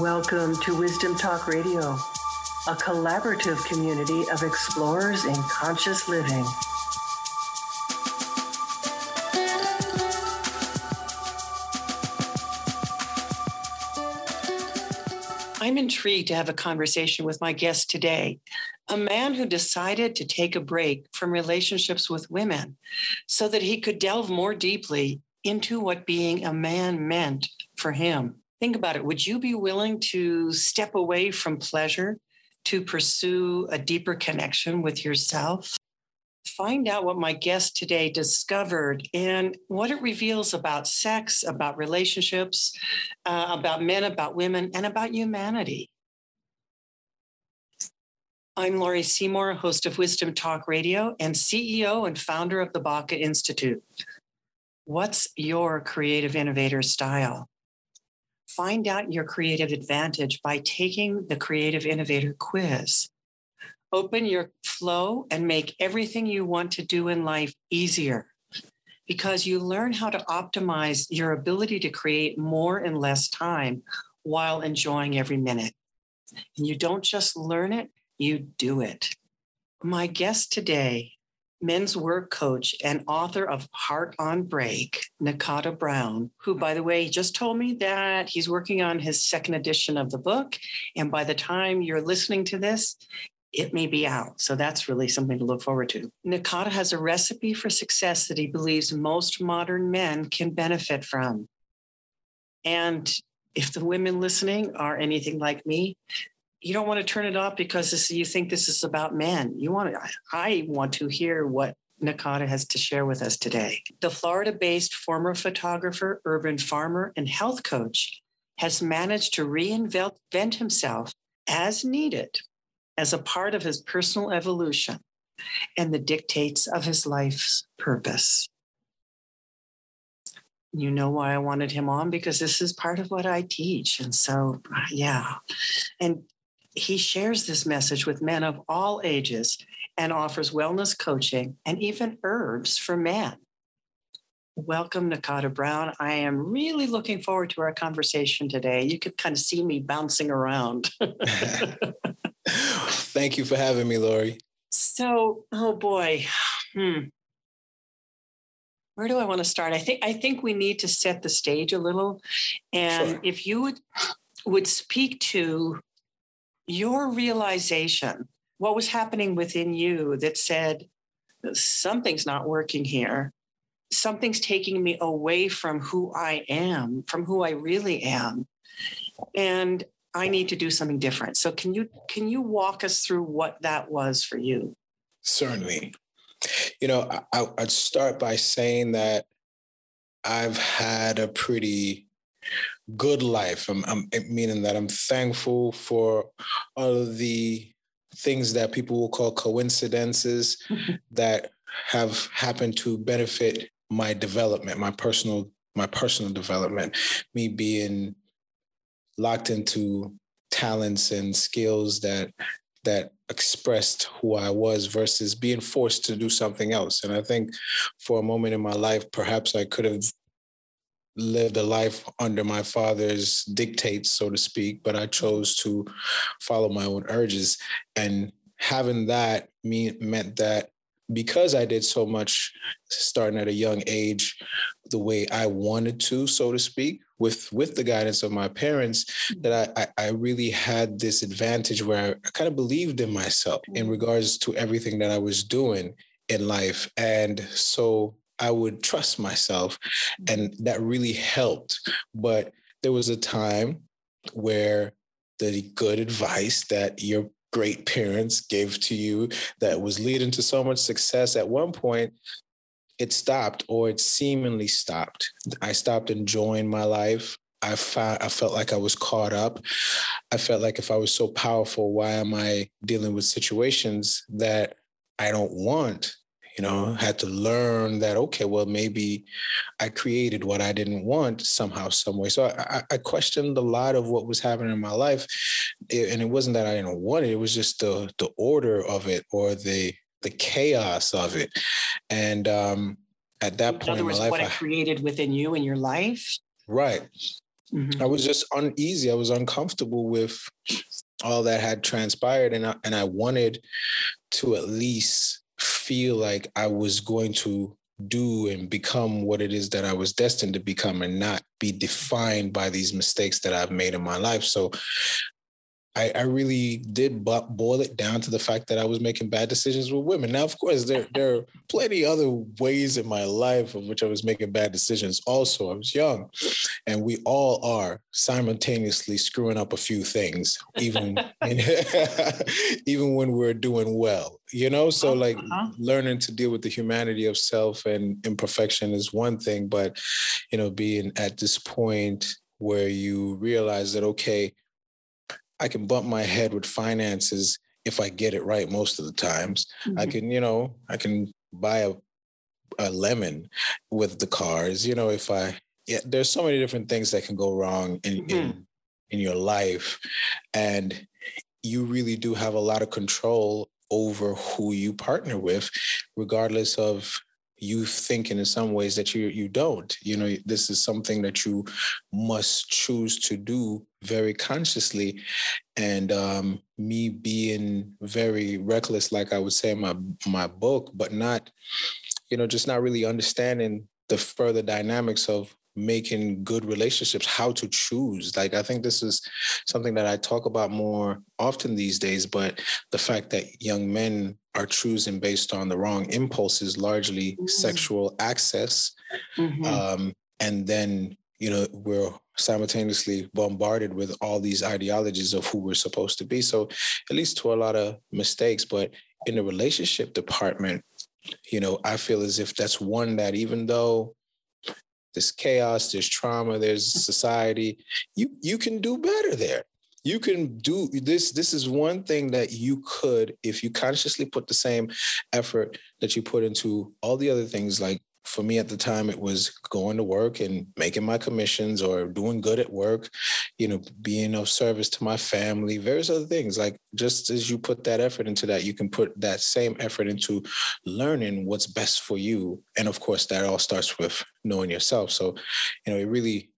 Welcome to Wisdom Talk Radio, a collaborative community of explorers in conscious living. I'm intrigued to have a conversation with my guest today, a man who decided to take a break from relationships with women so that he could delve more deeply into what being a man meant for him. Think about it. Would you be willing to step away from pleasure to pursue a deeper connection with yourself? Find out what my guest today discovered and what it reveals about sex, about relationships, uh, about men, about women, and about humanity. I'm Laurie Seymour, host of Wisdom Talk Radio and CEO and founder of the Baca Institute. What's your creative innovator style? Find out your creative advantage by taking the Creative Innovator quiz. Open your flow and make everything you want to do in life easier because you learn how to optimize your ability to create more in less time while enjoying every minute. And you don't just learn it, you do it. My guest today men's work coach and author of Heart on Break, Nakata Brown, who, by the way, just told me that he's working on his second edition of the book. And by the time you're listening to this, it may be out. So that's really something to look forward to. Nakata has a recipe for success that he believes most modern men can benefit from. And if the women listening are anything like me, you don't want to turn it off because this, you think this is about men. You want to, I want to hear what Nakata has to share with us today. The Florida based former photographer, urban farmer, and health coach has managed to reinvent himself as needed as a part of his personal evolution and the dictates of his life's purpose. You know why I wanted him on because this is part of what I teach. And so, yeah. And he shares this message with men of all ages and offers wellness coaching and even herbs for men. Welcome, Nakata Brown. I am really looking forward to our conversation today. You could kind of see me bouncing around. Thank you for having me, Laurie. So, oh boy, hmm. where do I want to start? I think I think we need to set the stage a little, and sure. if you would would speak to your realization, what was happening within you that said, something's not working here. Something's taking me away from who I am, from who I really am. And I need to do something different. So can you can you walk us through what that was for you? Certainly. You know, I, I'd start by saying that I've had a pretty good life. I'm, I'm meaning that I'm thankful for all of the things that people will call coincidences that have happened to benefit my development, my personal my personal development, me being locked into talents and skills that that expressed who I was versus being forced to do something else. And I think for a moment in my life, perhaps I could have lived a life under my father's dictates, so to speak, but I chose to follow my own urges. And having that mean, meant that because I did so much starting at a young age, the way I wanted to, so to speak, with with the guidance of my parents, that I, I, I really had this advantage where I kind of believed in myself in mm. regards to everything that I was doing in life. And so I would trust myself. Mm. And that really helped. But there was a time where the good advice that your great parents gave to you that was leading to so much success at one point it stopped or it seemingly stopped i stopped enjoying my life I, found, I felt like I was caught up. I felt like if I was so powerful, why am I dealing with situations that I don't want? You know had to learn that okay well maybe i created what i didn't want somehow some way so i, I questioned a lot of what was happening in my life and it wasn't that i didn't want it it was just the the order of it or the the chaos of it and um at that point in, other words, my life what it I, created within you in your life right mm-hmm. I was just uneasy. I was uncomfortable with all that had transpired, and I, and I wanted to at least feel like I was going to do and become what it is that I was destined to become and not be defined by these mistakes that I've made in my life. So I, I, really did boil it down to the fact that I was making bad decisions with women. Now, of course, there, there are plenty other ways in my life in which I was making bad decisions. Also, I was young, and we all are simultaneously screwing up a few things, even even when we're doing well. You know, so uh-huh, like uh-huh. learning to deal with the humanity of self and imperfection is one thing, but you know, being at this point where you realize that okay I can bump my head with finances if I get it right most of the times. Mm-hmm. I can, you know, I can buy a a lemon with the cars, you know, if I yeah, there's so many different things that can go wrong in mm-hmm. in in your life. And you really do have a lot of control over who you partner with, regardless of you thinking in some ways that you you don't. You know this is something that you must choose to do very consciously. And um, me being very reckless like i would say in my my book but not you know just not really understanding the further dynamics of making good relationships how to choose like i think this is something that i talk about more often these days but the fact that young men are choosing based on the wrong impulses largely mm-hmm. sexual access mm-hmm. um, and then you know we're simultaneously bombarded with all these ideologies of who we're supposed to be so at least to a lot of mistakes but in the relationship department you know i feel as if that's one that even though there's chaos, there's trauma, there's society. You you can do better there. You can do this. This is one thing that you could, if you consciously put the same effort that you put into all the other things like for me at the time it was going to work and making my commissions or doing good at work you know being of service to my family various other things. Like just as you put that effort into that you can put that same effort into learning what's best for you. And of course that all starts with knowing yourself. So you know it really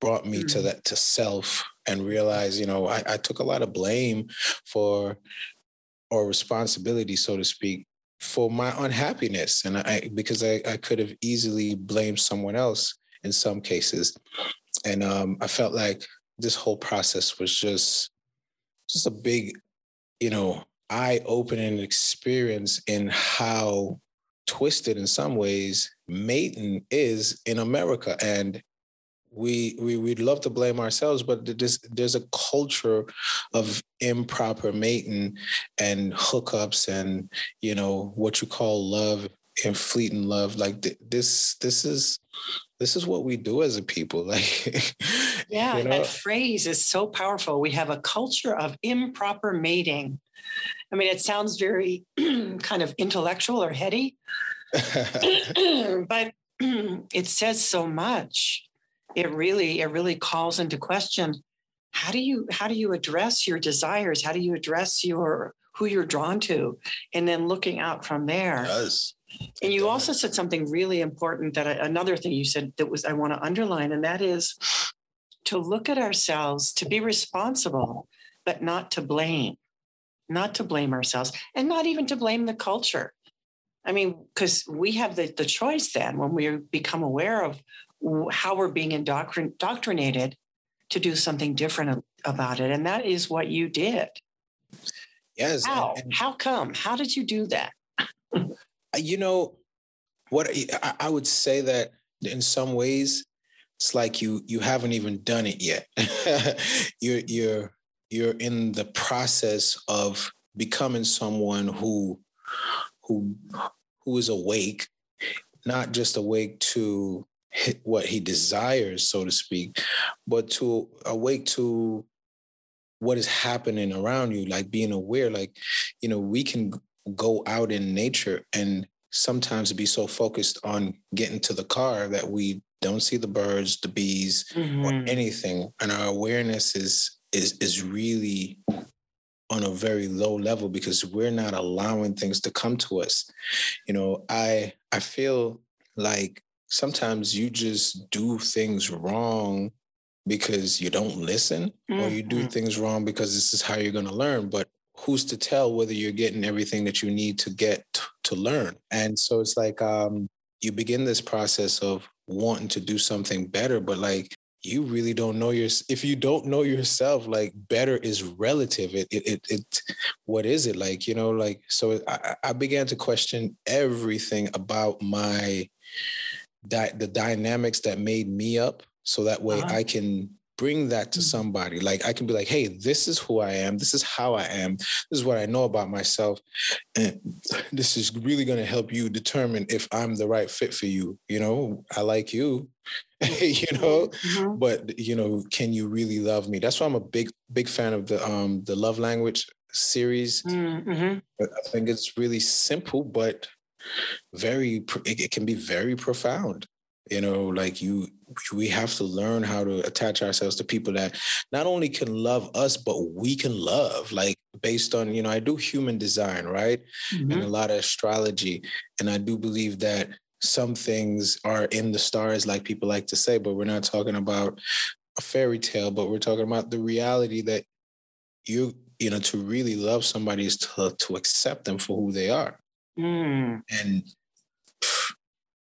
brought me mm-hmm. to that to self and realize you know I, I took a lot of blame for or responsibility so to speak for my unhappiness and i because i, I could have easily blamed someone else in some cases. And um, i felt like this whole process was just just a big you know eye-opening experience in how twisted in some ways mating is in america. And we we we'd love to blame ourselves, but there's there's a culture of improper mating and hookups and you know what you call love and fleeting love. Like this this is this is what we do as a people. Like yeah, you know? that phrase is so powerful. We have a culture of improper mating. I mean, it sounds very kind of intellectual or heady, but it says so much it really it really calls into question how do you how do you address your desires? How do you address your who you're drawn to? And then looking out from there. Yes. and you also said something really important that I, another thing you said that was i want to underline and that is to look at ourselves to be responsible but not to blame not to blame ourselves and not even to blame the culture. I mean because we have the, the choice then when we become aware of how we're being indoctrinated to do something different about it. And that is what you did. Yes. How? And, and how come? How did you do that? Uh, you know, what I, I would say that in some ways, it's like you you haven't even done it yet. you're you're you're in the process of becoming someone who who who is awake, not just awake to what he desires, so to speak, but to awake to what is happening around you, like being aware, like, you know, we can go out in nature and sometimes be so focused on getting to the car that we don't see the birds, the bees, mm-hmm. or anything. And our awareness is is is really on a very low level because we're not allowing things to come to us. You know, I I feel like sometimes you just do things wrong because you don't listen mm-hmm. or you do mm-hmm. things wrong because this is how you're going to learn but who's to tell whether you're getting everything that you need to get to learn and so it's like um, you begin this process of wanting to do something better but like you really don't know your if you don't know yourself like better is relative it it it, it what is it like you know like so I, I began to question everything about my di- the dynamics that made me up so that way uh-huh. I can bring that to mm-hmm. somebody. Like I can be like, hey, this is who I am. This is how I am. This is what I know about myself. And this is really going to help you determine if I'm the right fit for you. You know, I like you, you know, mm-hmm. but you know, can you really love me? That's why I'm a big, big fan of the um the love language series. Mm-hmm. I think it's really simple, but very it, it can be very profound. You know like you we have to learn how to attach ourselves to people that not only can love us but we can love like based on you know i do human design right? Mm-hmm. and a lot of astrology. And i do believe that some things are in the stars like people like to say but we're not talking about a fairy tale but we're talking about the reality that you you know to really love somebody is to to accept them for who they are mm. and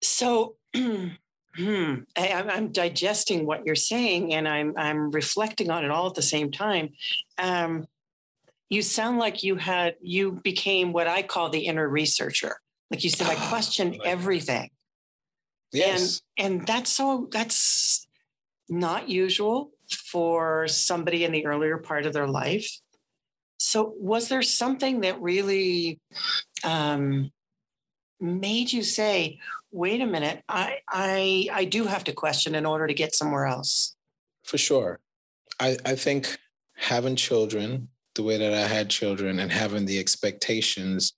so hmm, I, am digesting what you're saying and I'm I'm reflecting on it all at the same time. Um, you sound like you had you became what I call the inner researcher. Like you said, I question everything. Yes. And and that's so that's not usual for somebody in the earlier part of their life. So was there something that really um, made you say, wait a minute, I, I, I do have to question in order to get somewhere else? For sure. I, I think having children the way that I had children and having the expectations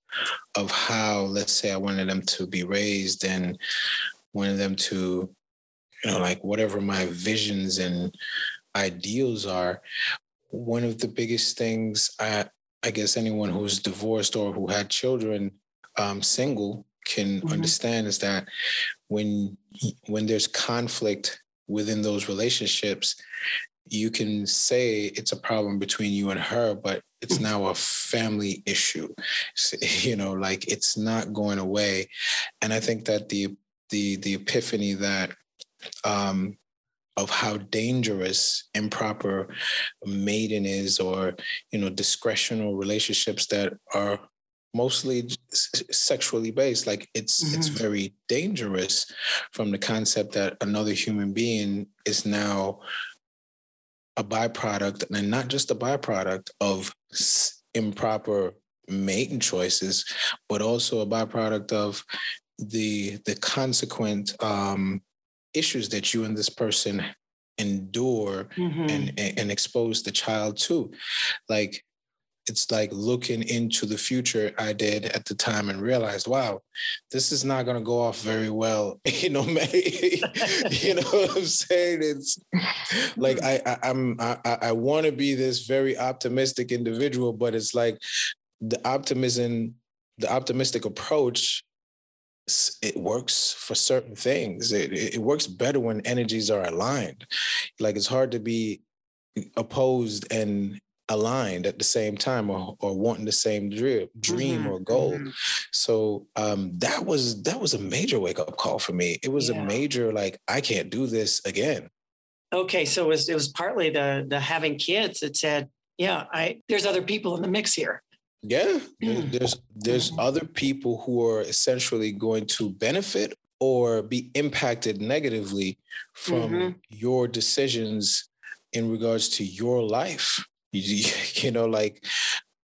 of how, let's say, I wanted them to be raised and wanted them to, you know, like whatever my visions and ideals are. One of the biggest things I, I guess anyone who's divorced or who had children um, single can mm-hmm. understand is that when when there's conflict within those relationships you can say it's a problem between you and her but it's mm-hmm. now a family issue you know like it's not going away and i think that the the the epiphany that um of how dangerous improper mating is or you know discretional relationships that are mostly sexually based like it's mm-hmm. it's very dangerous from the concept that another human being is now a byproduct and not just a byproduct of improper mating choices but also a byproduct of the the consequent um, issues that you and this person endure mm-hmm. and, and expose the child to like it's like looking into the future I did at the time and realized, wow, this is not going to go off very well. you know, you know what I'm saying? It's like I, I I'm I, I want to be this very optimistic individual, but it's like the optimism, the optimistic approach it works for certain things. It, it works better when energies are aligned. Like it's hard to be opposed and aligned at the same time or, or wanting the same dream, dream mm-hmm. or goal. Mm-hmm. So um, that was that was a major wake up call for me. It was yeah. a major like I can't do this again. Okay, so it was it was partly the the having kids that said, yeah, I there's other people in the mix here. Yeah, there's there's mm-hmm. other people who are essentially going to benefit or be impacted negatively from mm-hmm. your decisions in regards to your life. You, you know, like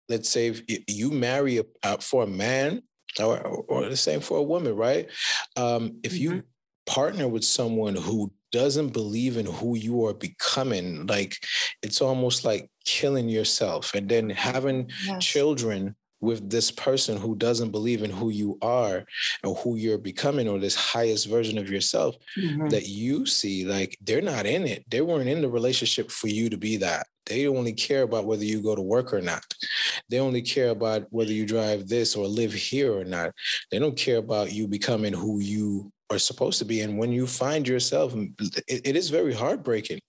let's say if you marry a, uh, for a man or, or the same for a woman, right? Um, if mm-hmm. you partner with someone who doesn't believe in who you are becoming, like it's almost like killing yourself and then having yes. children with this person who doesn't believe in who you are or who you're becoming or this highest version of yourself mm-hmm. that you see like they're not in it they weren't in the relationship for you to be that they only care about whether you go to work or not they only care about whether you drive this or live here or not they don't care about you becoming who you are supposed to be. And when you find yourself, it, it is very heartbreaking.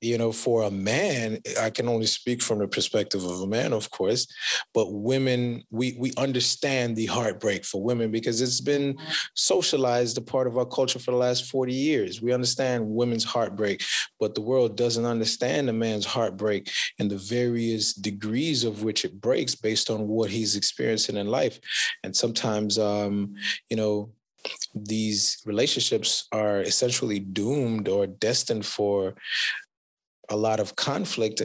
You know, for a man, I can only speak from the perspective of a man, of course, but women, we we understand the heartbreak for women because it's been socialized a part of our culture for the last 40 years. We understand women's heartbreak, but the world doesn't understand a man's heartbreak and the various degrees of which it breaks based on what he's experiencing in life. And sometimes um, you know, these relationships are essentially doomed or destined for a lot of conflict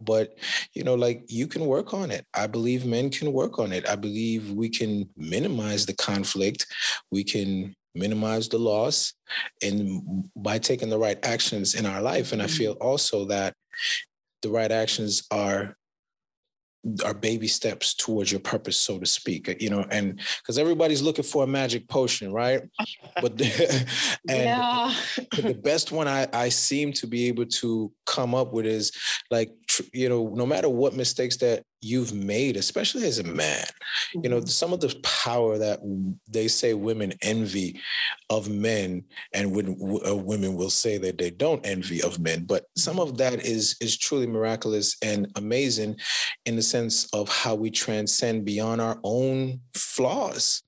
but you know like you can work on it. I believe men can work on it. I believe we can minimize the conflict. We can minimize the loss and by taking the right actions in our life. And i mm-hmm. feel also that the right actions are are baby steps towards your purpose, so to speak. You know, and because everybody's looking for a magic potion, right? But the, and yeah. the best one I, I seem to be able to come up with is like you know, no matter what mistakes that you've made, especially as a man. Mm-hmm. You know, mm-hmm. some of the power that they say women envy of men, and when uh, women will say that they don't envy of men, but some of that is is truly miraculous and amazing in the sense of how we transcend beyond our own flaws.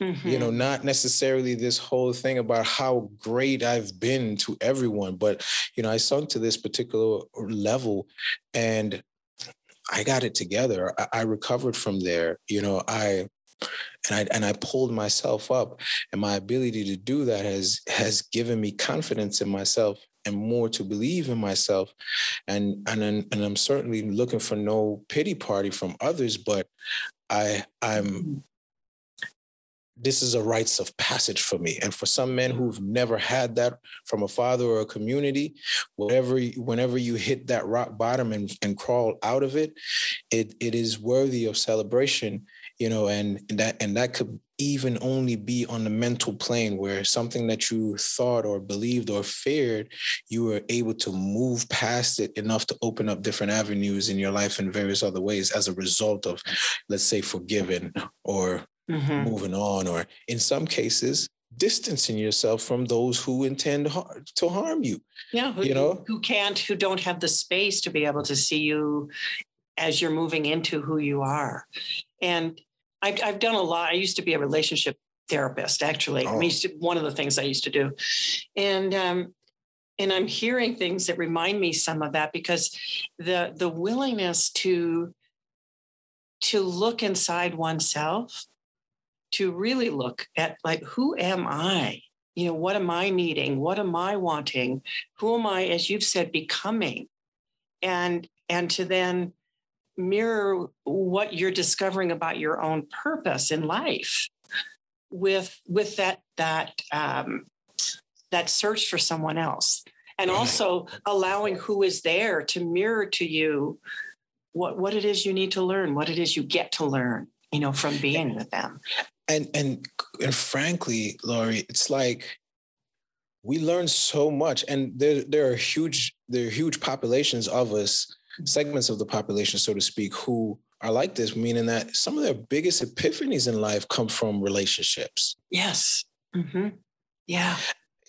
Mm-hmm. You know, mm-hmm. not necessarily this whole thing about how great I've been to everyone, but you know, I sunk to this particular level and I got it together. I, I recovered from there. You know, I and I and I pulled myself up, and my ability to do that has has given me confidence in myself and more to believe in myself. And and and I'm certainly looking for no pity party from others, but I I'm this is a rites of passage for me. And for some men who've never had that from a father or a community, whatever, whenever you hit that rock bottom and, and crawl out of it, it, it is worthy of celebration, you know, and that, and that could even only be on the mental plane where something that you thought or believed or feared, you were able to move past it enough to open up different avenues in your life in various other ways as a result of, let's say, forgiven or mm-hmm. moving on, or in some cases, distancing yourself from those who intend to harm you. Yeah, who, you know, who can't, who don't have the space to be able to see you as you're moving into who you are. And I've, I've done a lot. I used to be a relationship therapist, actually. Oh. I mean, one of the things I used to do, and um, and I'm hearing things that remind me some of that because the the willingness to to look inside oneself to really look at like who am i? You know what am i needing? What am i wanting? Who am i as you've said becoming? And and to then mirror what you're discovering about your own purpose in life with with that that um, that search for someone else. And also allowing who is there to mirror to you what what it is you need to learn what it is you get to learn you know from being with them and and and frankly, Laurie, it's like we learn so much, and there there are huge there are huge populations of us, segments of the population, so to speak, who are like this, meaning that some of their biggest epiphanies in life come from relationships. Yes. Mm-hmm. Yeah.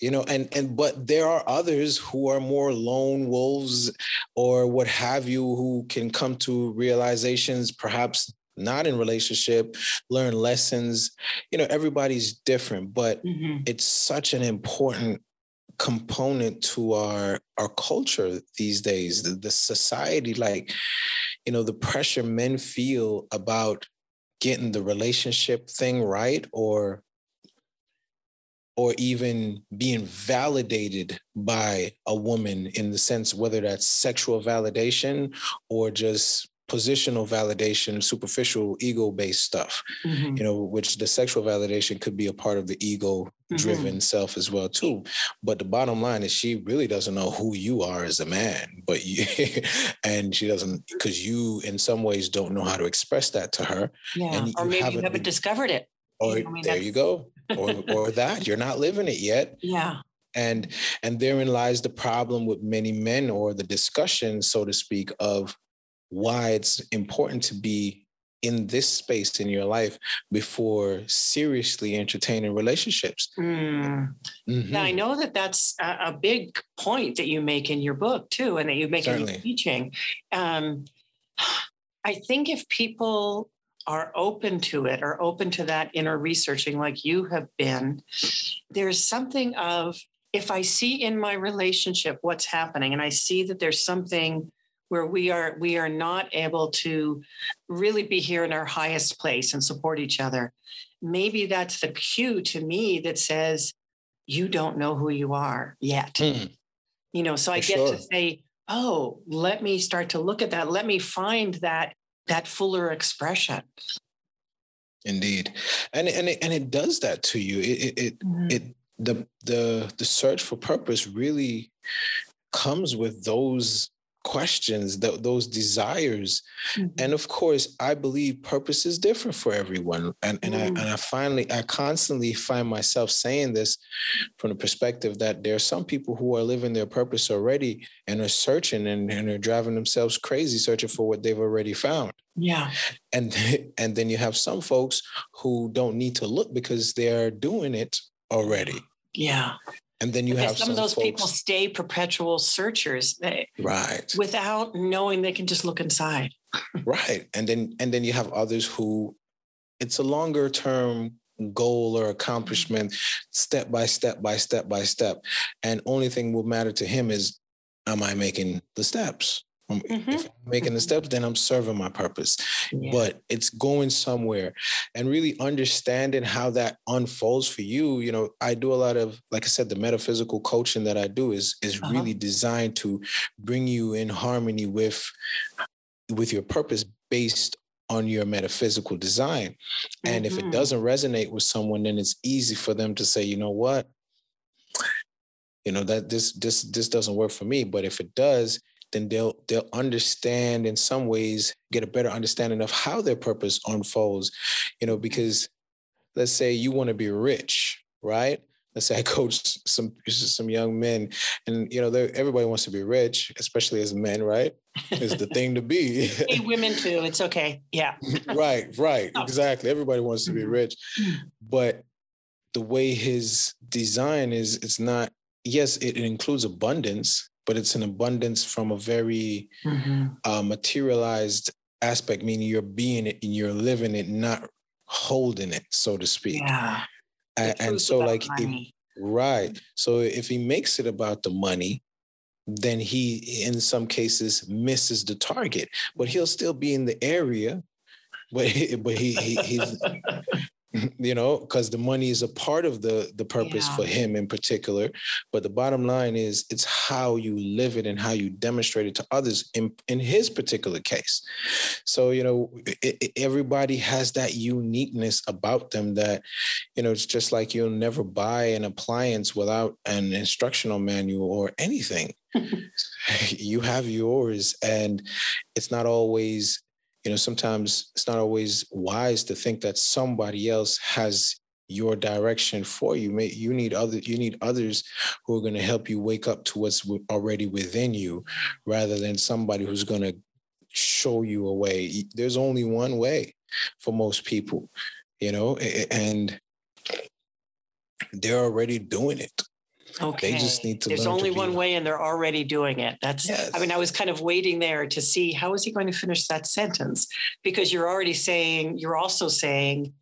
You know, and and but there are others who are more lone wolves or what have you who can come to realizations perhaps not in relationship, learn lessons. You know, everybody's different, but mm-hmm. it's such an important component to our our culture these days the, the society like you know the pressure men feel about getting the relationship thing right or or even being validated by a woman in the sense whether that's sexual validation or just positional validation, superficial ego-based stuff. Mm-hmm. You know, which the sexual validation could be a part of the ego-driven mm-hmm. self as well too. But the bottom line is, she really doesn't know who you are as a man, but you, and she doesn't because you, in some ways, don't know how to express that to her. Yeah, or maybe haven't you haven't discovered it. Or I mean, there you go, or or that you're not living it yet. Yeah and and therein lies the problem with many men or the discussion so to speak of why it's important to be in this space in your life before seriously entertaining relationships. Mm. Mm-hmm. Yeah, I know that that's a, a, big point that you make in your book too, and that you make Certainly. in your teaching. Um, I think if people are open to it or open to that inner researching like you have been, there's something of if I see in my relationship what's happening and I see that there's something where we are we are not able to really be here in our highest place and support each other maybe that's the cue to me that says you don't know who you are yet mm. you know so For i get sure. to say oh let me start to look at that let me find that that fuller expression indeed and and it, and it does that to you it it, it, mm. it the the the search for purpose really comes with those questions th- those desires. Mm-hmm. and of course i believe purpose is different for everyone. And and, mm. I, and i finally i constantly find myself saying this from the perspective that there are some people who are living their purpose already and are searching and, and are driving themselves crazy searching for what they've already found. Yeah. And and then you have some folks who don't need to look because they're doing it already. Yeah and then you because have some, some of those folks, people stay perpetual searchers eh, right. without knowing they can just look inside. Right. And then and then you have others who it's a longer term goal or accomplishment step by step by step by step. And only thing will matter to him is am i making the steps Mm-hmm. If I'm making the steps, then I'm serving my purpose. Yeah. But it's going somewhere and really understanding how that unfolds for you. You know, I do a lot of, like I said, the metaphysical coaching that I do is is uh-huh. really designed to bring you in harmony with with your purpose based on your metaphysical design. And mm-hmm. if it mm-hmm. doesn't resonate with someone, then it's easy for them to say, you know what? You know, that this this this doesn't work for me. But if it does, then they'll they'll understand in some ways get a better understanding of how their purpose unfolds you know because let's say you want to be rich right? Let's say i coach some some young men and you know everybody wants to be rich especially as men right? Is the thing to be. Hey, women too it's okay yeah. Right right oh. exactly everybody wants to be mm-hmm. rich but the way his design is it's not yes it includes abundance but it's an abundance from a very mm-hmm. uh, materialized aspect, meaning you're being it and you're living it, not holding it, so to speak. Yeah. And, and so, like, if, right. So if he makes it about the money, then he, in some cases, misses the target, but he'll still be in the area. But he, but he, he he's you know because the money is a part of the the purpose yeah. for him in particular. But the bottom line is it's how you live it and how you demonstrate it to others in in his particular case. So you know it, it, everybody has that uniqueness about them that you know it's just like you'll never buy an appliance without an instructional manual or anything. You have yours and it's not always you know sometimes it's not always wise to think that somebody else has your direction for you. You need other you need others who are going to help you wake up to what's already within you rather than somebody who's going to show you a way. There's only one way for most people you know and they're already doing it Okay. They just need to. There's only to one way, and they're already doing it. That's. Yes. I mean, I was kind of waiting there to see how is he going to finish that sentence, because you're already saying you're also saying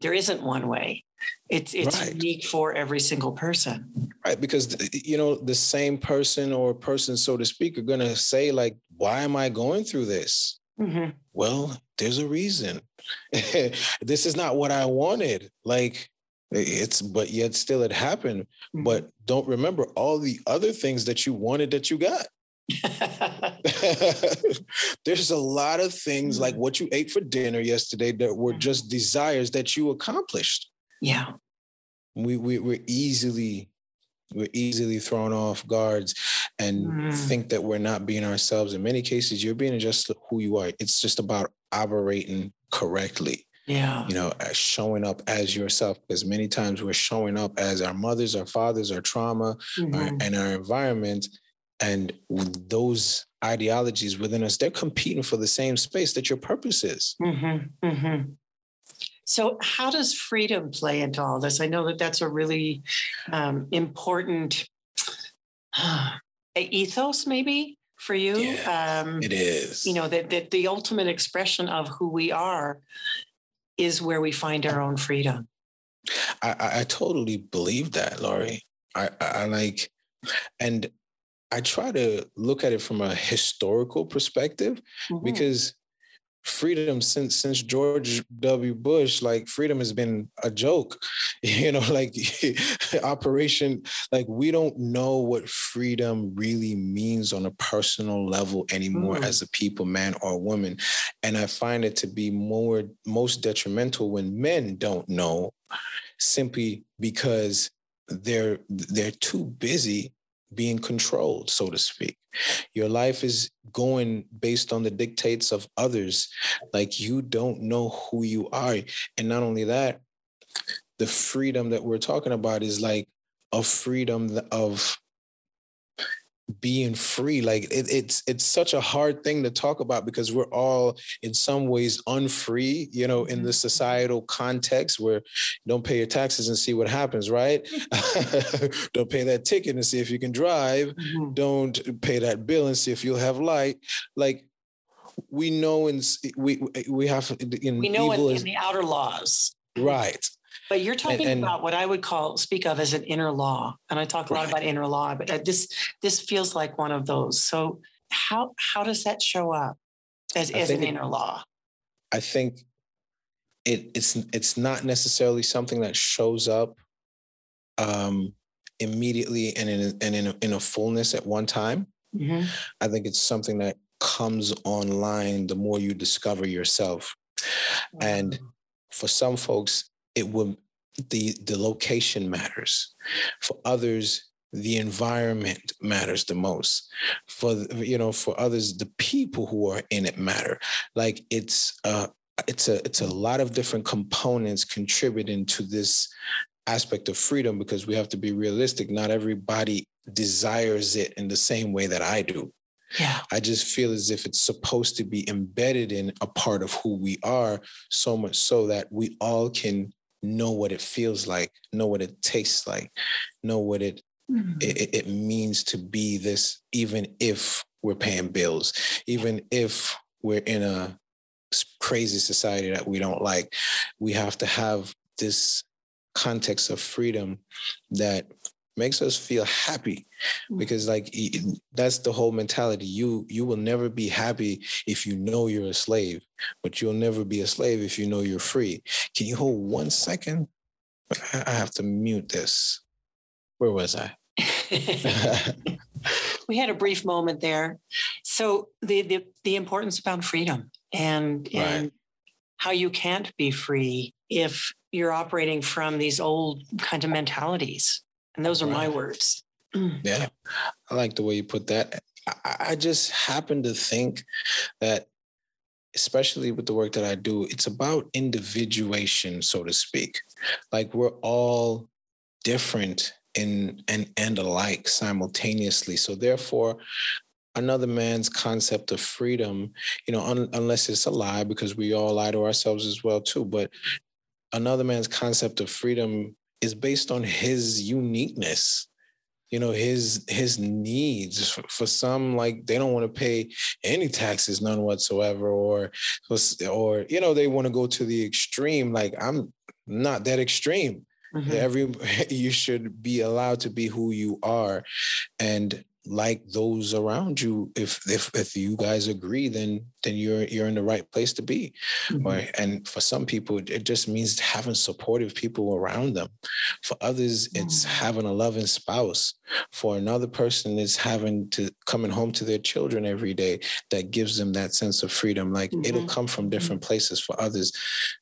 there isn't one way. It's it's right. unique for every single person. Right, because you know the same person or person, so to speak, are going to say like, "Why am I going through this?" Mm-hmm. Well, there's a reason. this is not what I wanted. Like it's but yet still it happened. Mm-hmm. But don't remember all the other things that you wanted that you got. There's a lot of things like mm-hmm. what you ate for dinner yesterday that were mm-hmm. just desires that you accomplished. Yeah. We, we we're easily we're easily thrown off guards and mm. think that we're not being ourselves. In many cases, you're being just who you are. It's just about operating correctly yeah you know showing up as yourself because many times we're showing up as our mothers our fathers our trauma mm-hmm. our, and our environment and those ideologies within us, they're competing for the same space that your purpose is. Mm-hmm, mm-hmm. So, how does freedom play into all this? I know that that's a really um, important uh, ethos, maybe for you. Yeah, um, it is. You know that that the ultimate expression of who we are is where we find our own freedom. I, I totally believe that, Laurie. I, I like, and I try to look at it from a historical perspective mm-hmm. because freedom since since George W. Bush, like freedom has been a joke. You know, like operation, like we don't know what freedom really means on a personal level anymore mm. as a people, man or woman. And I find it to be more most detrimental when men don't know simply because they're they're too busy being controlled, so to speak. Your life is going based on the dictates of others. Like you don't know who you are. And not only that, the freedom that we're talking about is like a freedom of being free. Like it, it's it's such a hard thing to talk about because we're all in some ways unfree you know in the mm-hmm. societal context where don't pay your taxes and see what happens right? Don't pay that ticket and see if you can drive. Mm-hmm. don't pay that bill and see if you'll have light. Like we know and we we have in we know in, in the outer laws. Right but you're talking and, and, about what I would call speak of as an inner law, and I talk a lot about inner law. But uh, this this feels like one of those. So how how does that show up as, as an it, inner law? I think it, it's it's not necessarily something that shows up um, immediately and in and in a, in a fullness at one time. Mm-hmm. I think it's something that comes online the more you discover yourself. And for some folks, it will the the location matters. For others the environment matters the most. For you know for others the people who are in it matter. Like it's uh it's a it's a lot of different components contributing to this aspect of freedom because we have to be realistic. Not everybody desires it in the same way that i do. Yeah. I just feel as if it's supposed to be embedded in a part of who we are, so much so that we all can know what it feels like, know what it tastes like, know what it, mm-hmm. it, it means to be this, even if we're paying bills, even if we're in a crazy society that we don't like. We have to have this context of freedom that makes us feel happy mm. because like that's the whole mentality. You you will never be happy if you know you're a slave but you'll never be a slave if you know you're free. Can you hold one second? I have to mute this. Where was i? We had a brief moment there. So the the, the importance about freedom and right. and how you can't be free if you're operating from these old kind of mentalities and those are my words. Yeah. I like the way you put that. I, I just happen to think that especially with the work that I do, it's about individuation, so to speak. Like we're all different in and and alike simultaneously. So therefore, another man's concept of freedom, you know, un, unless it's a lie, because we all lie to ourselves as well too. But another man's concept of freedom is based on his uniqueness you know his his needs. For some like they don't want to pay any taxes none whatsoever or or you know they want to go to the extreme. Like i'm not that extreme. Mm-hmm. every you should be allowed to be who you are. And like those around you. If if if you guys agree then then you're you're in the right place to be. Mm-hmm. right? And for some people it just means having supportive people around them. For others it's mm-hmm. having a loving spouse for another person is having to coming home to their children every day that gives them that sense of freedom like mm-hmm. it'll come from different mm-hmm. places for others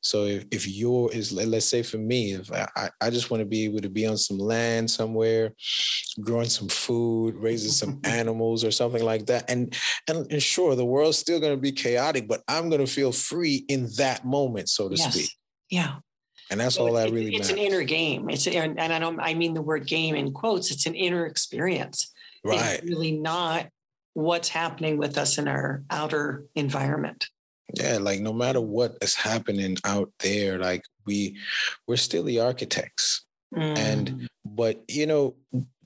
so if, if your is let's say for me if I, I just want to be able to be on some land somewhere growing some food raising some animals or something like that and and, and sure the world's still going to be chaotic, but I'm going to feel free in that moment, so to yes. speak. Yeah. And that's so all that really It's matters. an inner game. It's and I don't I mean the word game in quotes. It's an inner experience. right. really not what's happening with us in our outer environment. Yeah, like no matter what is happening out there, like we we're still the architects. Mm. And but you know,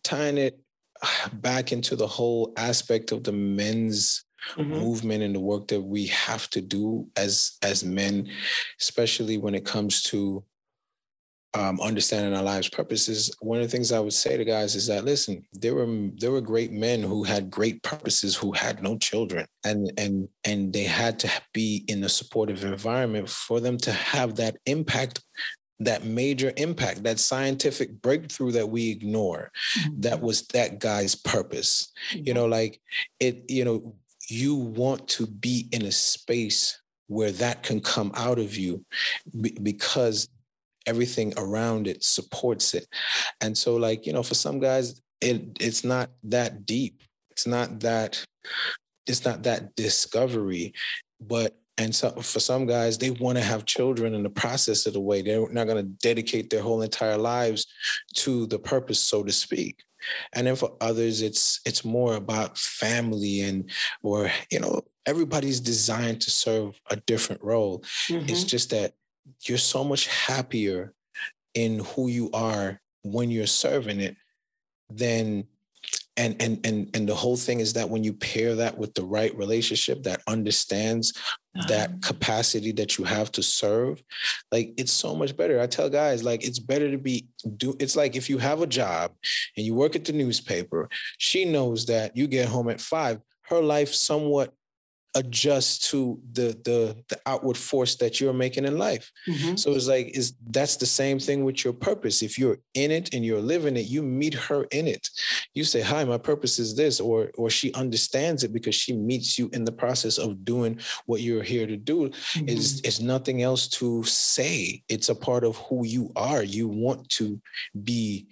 tying it back into the whole aspect of the men's mm-hmm. movement and the work that we have to do as as men, especially when it comes to um, understanding our lives' purposes. One of the things I would say to guys is that listen, there were there were great men who had great purposes who had no children, and and and they had to be in a supportive environment for them to have that impact that major impact, that scientific breakthrough that we ignore, mm-hmm. that was that guy's purpose. Mm-hmm. You know, like it, you know, you want to be in a space where that can come out of you because everything around it supports it. And so, like, you know, for some guys, it it's not that deep. It's not that it's not that discovery, but and so for some guys, they want to have children in the process of the way. They're not going to dedicate their whole entire lives to the purpose, so to speak. And then for others, it's it's more about family and or you know, everybody's designed to serve a different role. Mm-hmm. It's just that you're so much happier in who you are when you're serving it than and and and and the whole thing is that when you pair that with the right relationship that understands uh-huh. that capacity that you have to serve like it's so much better i tell guys like it's better to be do it's like if you have a job and you work at the newspaper she knows that you get home at 5 her life somewhat adjust to the the the outward force that you're making in life. Mm-hmm. so it's like is that's the same thing with your purpose. If you're in it and you're living it you meet her in it. You say hi my purpose is this or or she understands it because she meets you in the process of doing what you're here to do. Mm-hmm. is is nothing else to say. It's a part of who you are. You want to be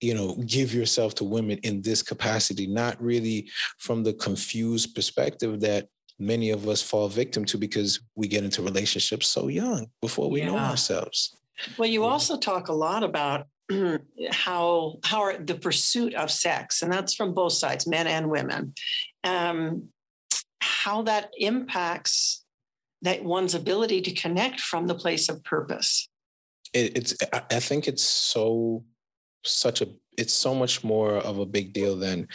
you know give yourself to women in this capacity not really from the confused perspective that many of us fall victim to because we get into relationships so young before we yeah. know ourselves. Well, you also talk a lot about how how are the pursuit of sex, and that's from both sides, men and women, um, how that impacts that one's ability to connect from the place of purpose. It, it's I think it's so such a it's so much more of a big deal than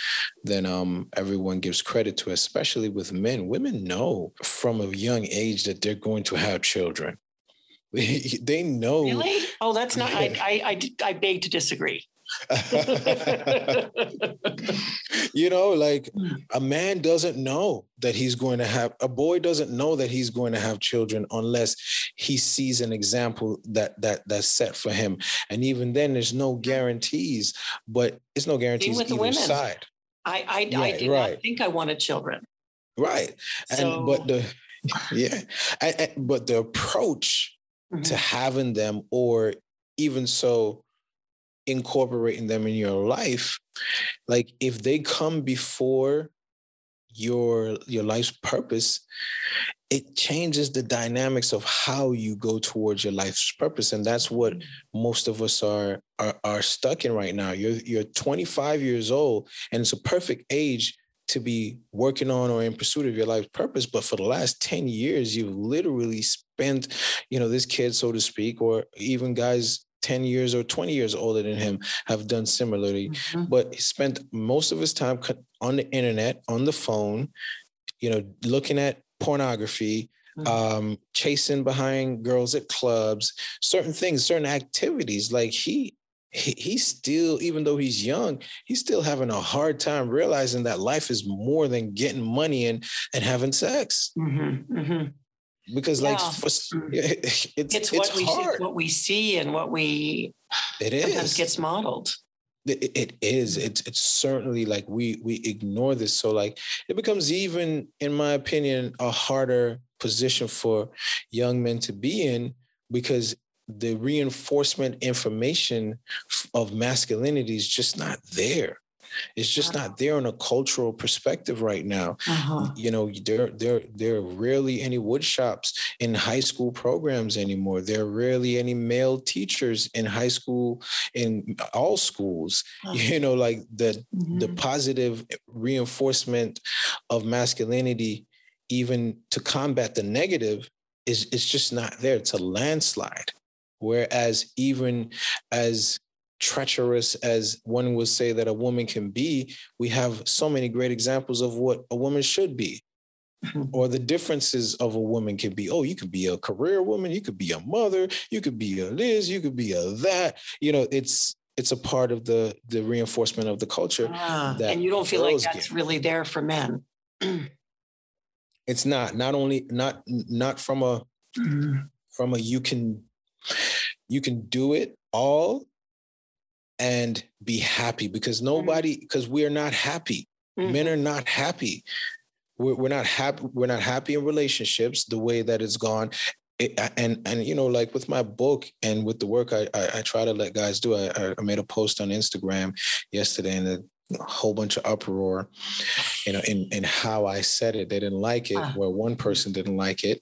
than um, everyone gives credit to, especially with men. Women know from a young age that they're going to have children. They, know. Really? Oh, that's not. I, I I I beg to disagree. you know, like a man doesn't know that he's going to have a boy doesn't know that he's going to have children unless he sees an example that that that's set for him. And even then, there's no guarantees. But it's no guarantees with either side. I I, right, I did right. not think I wanted children. Right, and so... but the yeah, I, I, but the approach mm-hmm. to having them, or even so incorporating them in your life like if they come before your your life's purpose it changes the dynamics of how you go towards your life's purpose and that's what mm. most of us are are, are stuck in right now. You're you're 25 years old and it's a perfect age to be working on or in pursuit of your life's purpose but for the last 10 years you've literally spent you know this kid so to speak or even guys 10 years or 20 years older than him have done similarly. Mm-hmm. But he spent most of his time on the internet, on the phone, you know, looking at pornography, mm-hmm. um, chasing behind girls at clubs, certain things, certain activities. Like he, he, he's still, even though he's young, he's still having a hard time realizing that life is more than getting money and and having sex. Mm-hmm, mm-hmm because yeah. like for, it's, it's, it's what we hard. See, what we see and what we it is. gets modeled. It, it is. It's it's certainly like we we ignore this. So like it becomes even in my opinion a harder position for young men to be in because the reinforcement information of masculinity is just not there It's just not there in a cultural perspective right now. Uh-huh. You know, there there there are rarely any wood shops in high school programs anymore. There are rarely any male teachers in high school in all schools. Uh-huh. You know, like the mm-hmm. the positive reinforcement of masculinity, even to combat the negative, is it's just not there. It's a landslide. Whereas even as treacherous as one would say that a woman can be, we have so many great examples of what a woman should be. Or the differences of a woman can be, oh, you could be a career woman, you could be a mother, you could be a this, you could be a that. You know, it's it's a part of the the reinforcement of the culture. Ah, and you don't feel like that's get. really there for men. it's not. Not only not not from a mm-hmm. from a you can you can do it all and be happy because mm-hmm. nobody because mm-hmm. we're not happy mm-hmm. men are not happy we're, we're not happy we're not happy in relationships the way that it's gone it, and and you know like with my book and with the work I, I, I try to let guys do I, I made a post on Instagram yesterday and a whole bunch of uproar you know in in how I said it they didn't like it uh. where one person didn't like it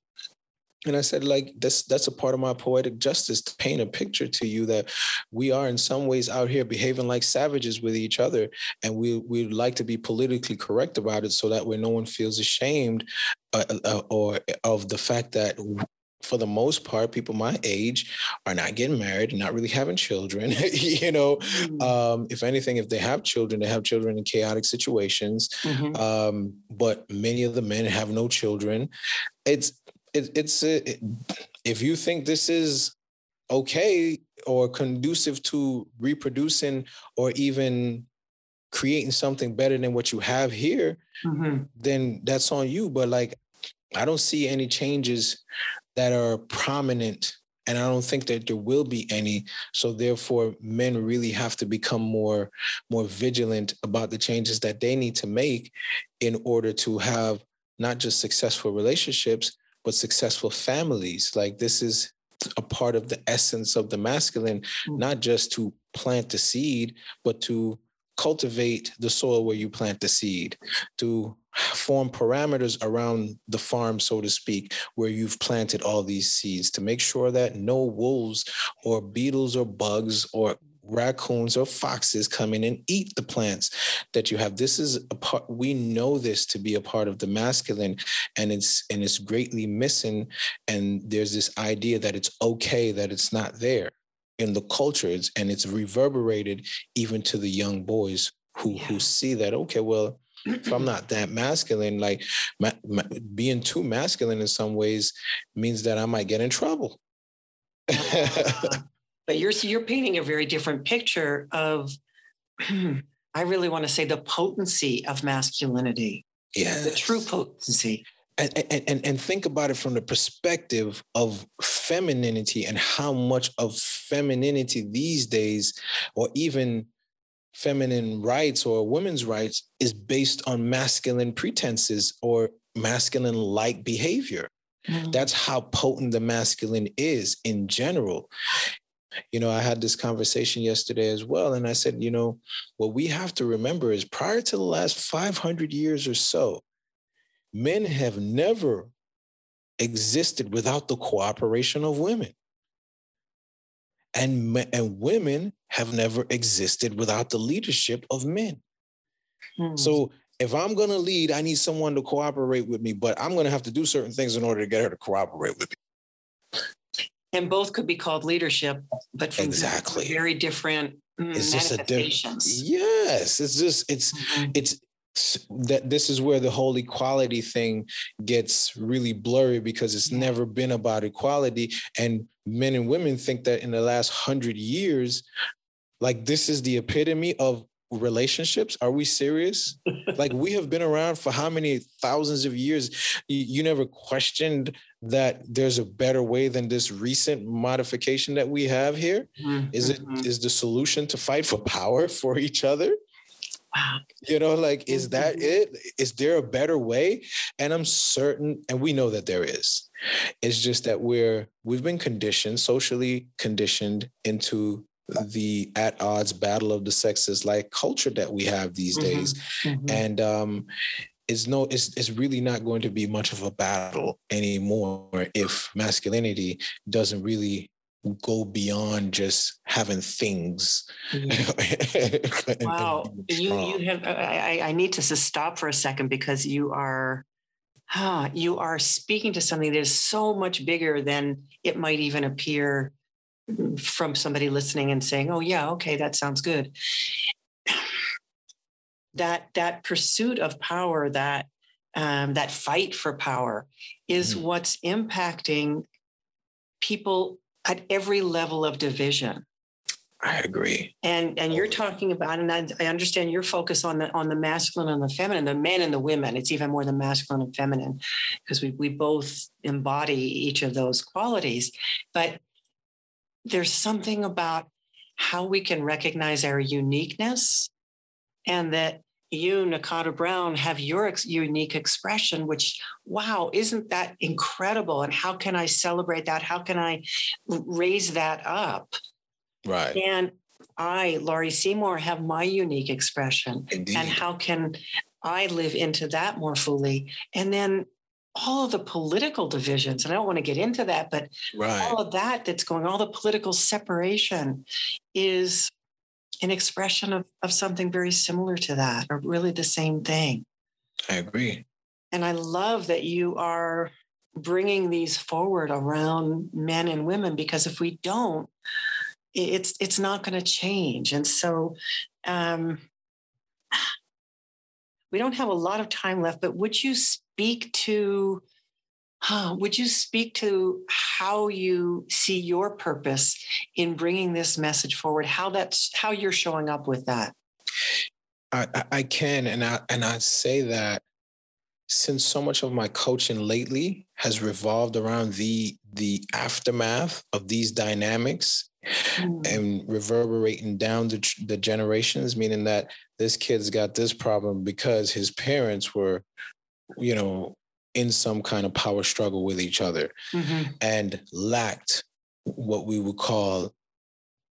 and I said, like, that's that's a part of my poetic justice to paint a picture to you that we are in some ways out here behaving like savages with each other. And we we like to be politically correct about it so that way no one feels ashamed uh, uh, or of the fact that for the most part, people my age are not getting married, not really having children. you know, mm-hmm. um, if anything, if they have children, they have children in chaotic situations. Mm-hmm. Um, but many of the men have no children. It's it, it's a, it, if you think this is okay or conducive to reproducing or even creating something better than what you have here, mm-hmm. then that's on you. But like, I don't see any changes that are prominent and I don't think that there will be any. So therefore, men really have to become more more vigilant about the changes that they need to make in order to have not just successful relationships, but successful families. Like this is a part of the essence of the masculine, mm-hmm. not just to plant the seed, but to cultivate the soil where you plant the seed, to form parameters around the farm, so to speak, where you've planted all these seeds to make sure that no wolves or beetles or bugs or raccoons or foxes come in and eat the plants that you have this is a part we know this to be a part of the masculine and it's and it's greatly missing and there's this idea that it's okay that it's not there in the cultures and it's reverberated even to the young boys who yeah. who see that okay well if I'm not that masculine, like being too masculine in some ways means that I might get in trouble. but you're you're painting a very different picture of i really want to say the potency of masculinity. Yeah the true potency. And, and, and think about it from the perspective of femininity and how much of femininity these days or even feminine rights or women's rights is based on masculine pretenses or masculine like behavior. Mm-hmm. that's how potent the masculine is in general you know, I had this conversation yesterday as well. And I said, you know, what we have to remember is prior to the last 500 years or so, men have never existed without the cooperation of women. And, and women have never existed without the leadership of men. Hmm. So if I'm going to lead, I need someone to cooperate with me, but I'm going to have to do certain things in order to get her to cooperate with me and both could be called leadership, but exactly. very different mm, it's just a different yes it's just it's mm-hmm. it's that this is where the whole equality thing gets really blurry because it's never been about equality. And men and women think that in the last hundred years like this is the epitome of relationships? Are we serious? Like we have been around for how many thousands of years? You, you, never questioned that there's a better way than this recent modification that we have here? Mm-hmm. is it mm-hmm. the solution to fight for power for each other? Wow you know like is that mm-hmm. it? Is there a better way? And i'm certain and we know that there is. It's just that we're we've been conditioned socially conditioned into the at odds battle of the sexes like culture that we have these mm-hmm. days mm-hmm. and um it's no it's, it's really not going to be much of a battle anymore if masculinity doesn't really go beyond just having things. Mm-hmm. wow, you you have. I I need to stop for a second because you are. Huh, you are speaking to something that is so much bigger than it might even appear from somebody listening and saying, "Oh yeah, okay, that sounds good." That that pursuit of power, that um, that fight for power, is mm-hmm. what's impacting people at every level of division. I agree. And and you're talking about, and I, I, understand your focus on the on the masculine and the feminine, the men and the women. It's even more the masculine and feminine, because we we both embody each of those qualities. But there's something about how we can recognize our uniqueness, and that you, Nakata Brown, have your ex- unique expression, which, wow, isn't that incredible? And how can I celebrate that? How can I raise that up? Right. And I, Laurie Seymour, have my unique expression. Indeed. And how can I live into that more fully? And then all of the political divisions, and I don't want to get into that, but right. all of that that's going, all the political separation is an expression of, of something very similar to that, or really the same thing. I agree. And I love that you are bringing these forward around men and women because if we don't, it's it's not going to change. And so, um, we don't have a lot of time left. But would you speak to Huh. Would you speak to how you see your purpose in bringing this message forward? How that's how you're showing up with that? I, I can, and I and I say that since so much of my coaching lately has revolved around the the aftermath of these dynamics mm. and reverberating down the, the generations meaning that this kid's got this problem because his parents were you know in some kind of power struggle with each other mm-hmm. and lacked what we would call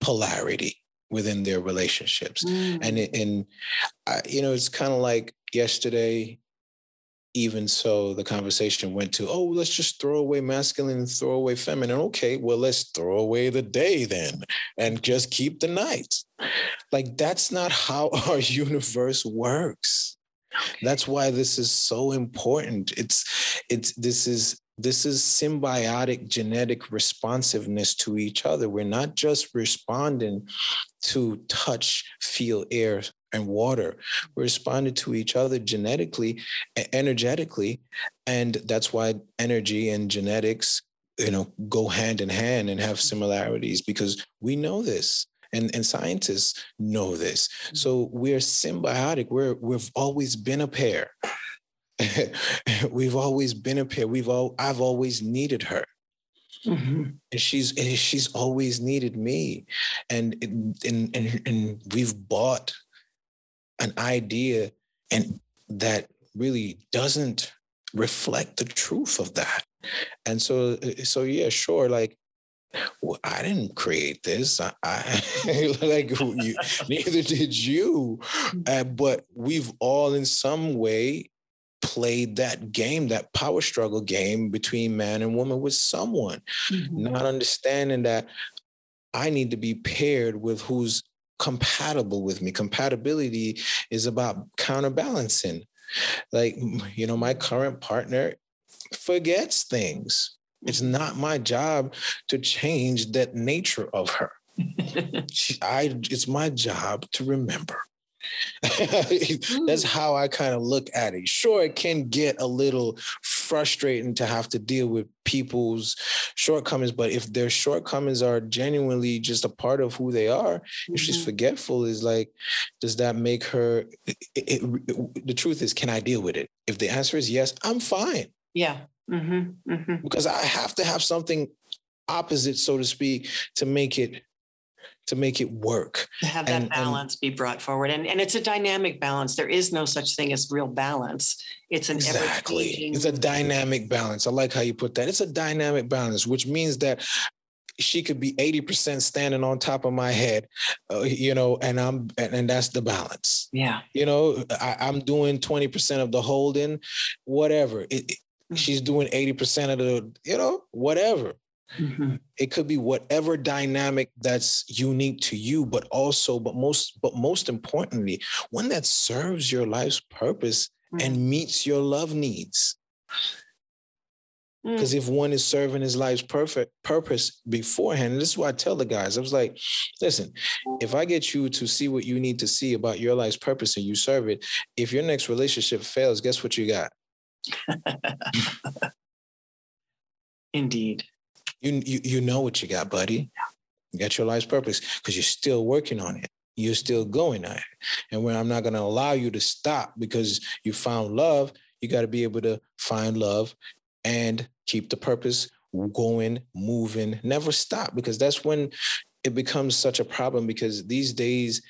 polarity within their relationships. Mm. And and you know, it's kind of like yesterday. Even so, the conversation went to, oh, let's just throw away masculine and throw away feminine. Okay, well, let's throw away the day then and just keep the night. Like, that's not how our universe works. That's why this is so important. It's it's this is this is symbiotic genetic responsiveness to each other. We're not just responding to touch, feel, air, and water. We're responding to each other genetically, energetically, and that's why energy and genetics, you know, go hand in hand and have similarities because we know this and, and scientists know this. So we're symbiotic. We're we've always been a pair. we've always been a pair. We've all I've always needed her. Mm-hmm. And she's and she's always needed me. And, and and and we've bought an idea and that really doesn't reflect the truth of that. And so so yeah, sure, like well, I didn't create this. I, I like you, neither did you. Mm. Uh, but we've all, in some way, played that game, that power struggle game between man and woman with someone, mm-hmm. not understanding that I need to be paired with who's compatible with me. Compatibility is about counterbalancing. Like, you know, my current partner forgets things it's mm-hmm. not my job to change that nature of her. I it's my job to remember. That's how I kind of look at it. Sure, it can get a little frustrating to have to deal with people's shortcomings, but if their shortcomings are genuinely just a part of who they are, mm-hmm. if she's mm-hmm. forgetful, is like, does that make her? It, it, it, the truth is, can I deal with it? If the answer is yes, I'm fine. Yeah. Mm-hmm, mm-hmm. Because I have to have something opposite, so to speak, to make it to make it work. To have that and, balance and, be brought forward. And and it's a dynamic balance. There is no such thing as real balance. It's an exactly. It's a dynamic balance. I like how you put that. It's a dynamic balance, which means that she could be 80% standing on top of my head, uh, you know, and I'm, and, and, that's the balance. Yeah. You know, I, am doing 20% of the holding, whatever. It, it, mm-hmm. she's doing 80% of the, you know, whatever. Mm-hmm. It could be whatever dynamic that's unique to you, but also, but most, but most importantly, one that serves your life's purpose mm-hmm. and meets your love needs. Because mm. if one is serving his life's perfect purpose beforehand, and this is what I tell the guys. I was like, listen, if I get you to see what you need to see about your life's purpose and you serve it, if your next relationship fails, guess what you got? Indeed. You, you you know what you got, buddy. You got your life's purpose because you're still working on it. You're still going at it. And when I'm not going to allow you to stop because you found love, you got to be able to find love and keep the purpose going, moving, never stop, because that's when it becomes such a problem. Because these days,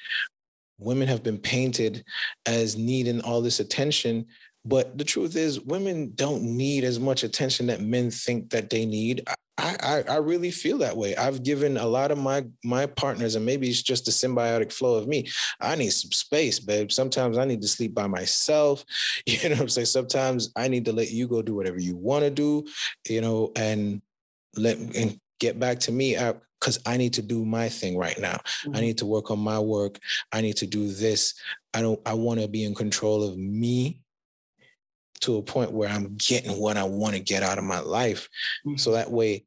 women have been painted as needing all this attention. But the truth is, women don't need as much attention that men think that they need. I, I, I really feel that way. I've given a lot of my my partners, and maybe it's just a symbiotic flow of me. I need some space, babe. Sometimes I need to sleep by myself. You know I'm saying? Sometimes I need to let you go do whatever you want to do, you know, and let and get back to me because I need to do my thing right now. Mm-hmm. I need to work on my work. I need to do this. I don't I want to be in control of me to a point where I'm getting what I want to get out of my life. Mm-hmm. So that way,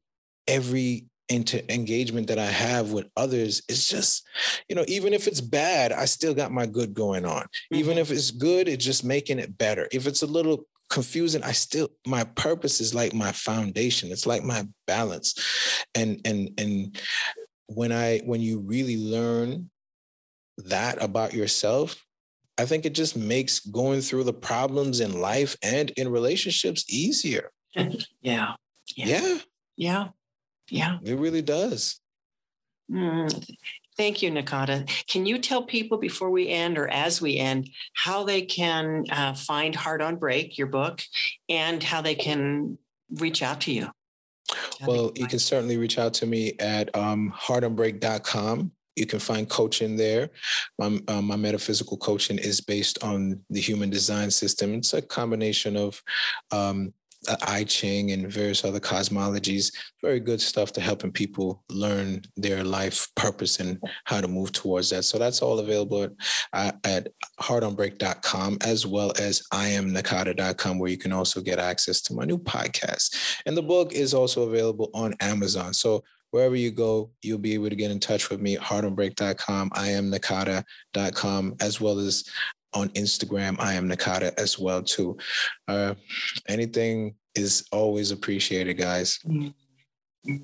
every inter engagement that I have with others is just, you know, even if it's bad, I still got my good going on. Mm-hmm. Even if it's good, it's just making it better. If it's a little confusing, I still my purpose is like my foundation. It's like my balance. And and and when I when you really learn that about yourself, I think it just makes going through the problems in life and in relationships easier. Yeah. Yeah. Yeah. Yeah. It really does. Mm. Thank you, Nakata. Can you tell people before we end or as we end how they can uh, find Heart on Break, your book, and how they can reach out to you? How well, you can certainly reach out to me at um, heartonbreak.com. You can find coaching there. My, uh, my metaphysical coaching is based on the human design system. It's a combination of um, I Ching and various other cosmologies. Very good stuff to helping people learn their life purpose and how to move towards that. So that's all available at, uh, at heartonbreak.com as well as iamnakata.com, where you can also get access to my new podcast. And the book is also available on Amazon. So wherever you go, you'll be able to get in touch with me, heartonbreak.com, I am nakata.com, as well as on Instagram, I am Nakata as well too. Uh, anything is always appreciated, guys. Mm-hmm.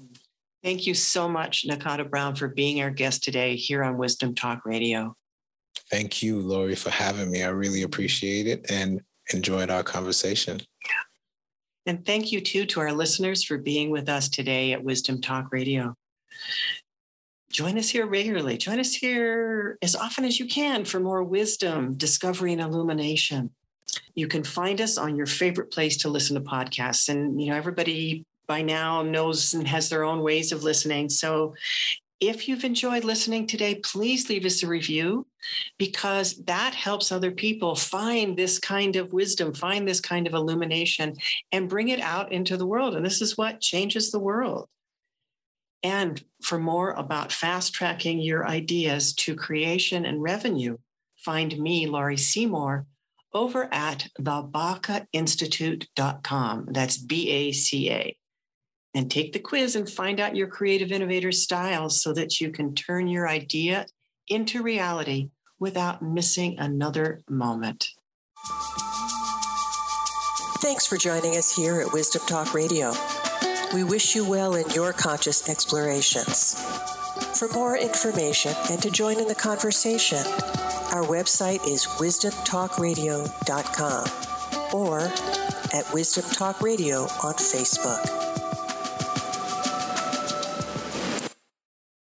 Thank you so much, Nakata Brown, for being our guest today here on Wisdom Talk Radio. Thank you, Laurie, for having me. I really appreciate it and enjoyed our conversation. And thank you too to our listeners for being with us today at Wisdom Talk Radio. Join us here regularly. Join us here as often as you can for more wisdom, discovery, and illumination. You can find us on your favorite place to listen to podcasts. And, you know, everybody by now knows and has their own ways of listening. So if you've enjoyed listening today, please leave us a review because that helps other people find this kind of wisdom, find this kind of illumination, and bring it out into the world. And this is what changes the world. And for more about fast tracking your ideas to creation and revenue, find me, Laurie Seymour, over at thebacainstitute.com. That's B A C A and take the quiz and find out your creative innovator style so that you can turn your idea into reality without missing another moment. Thanks for joining us here at Wisdom Talk Radio. We wish you well in your conscious explorations. For more information and to join in the conversation, our website is wisdomtalkradio.com or at Wisdom Talk Radio on Facebook.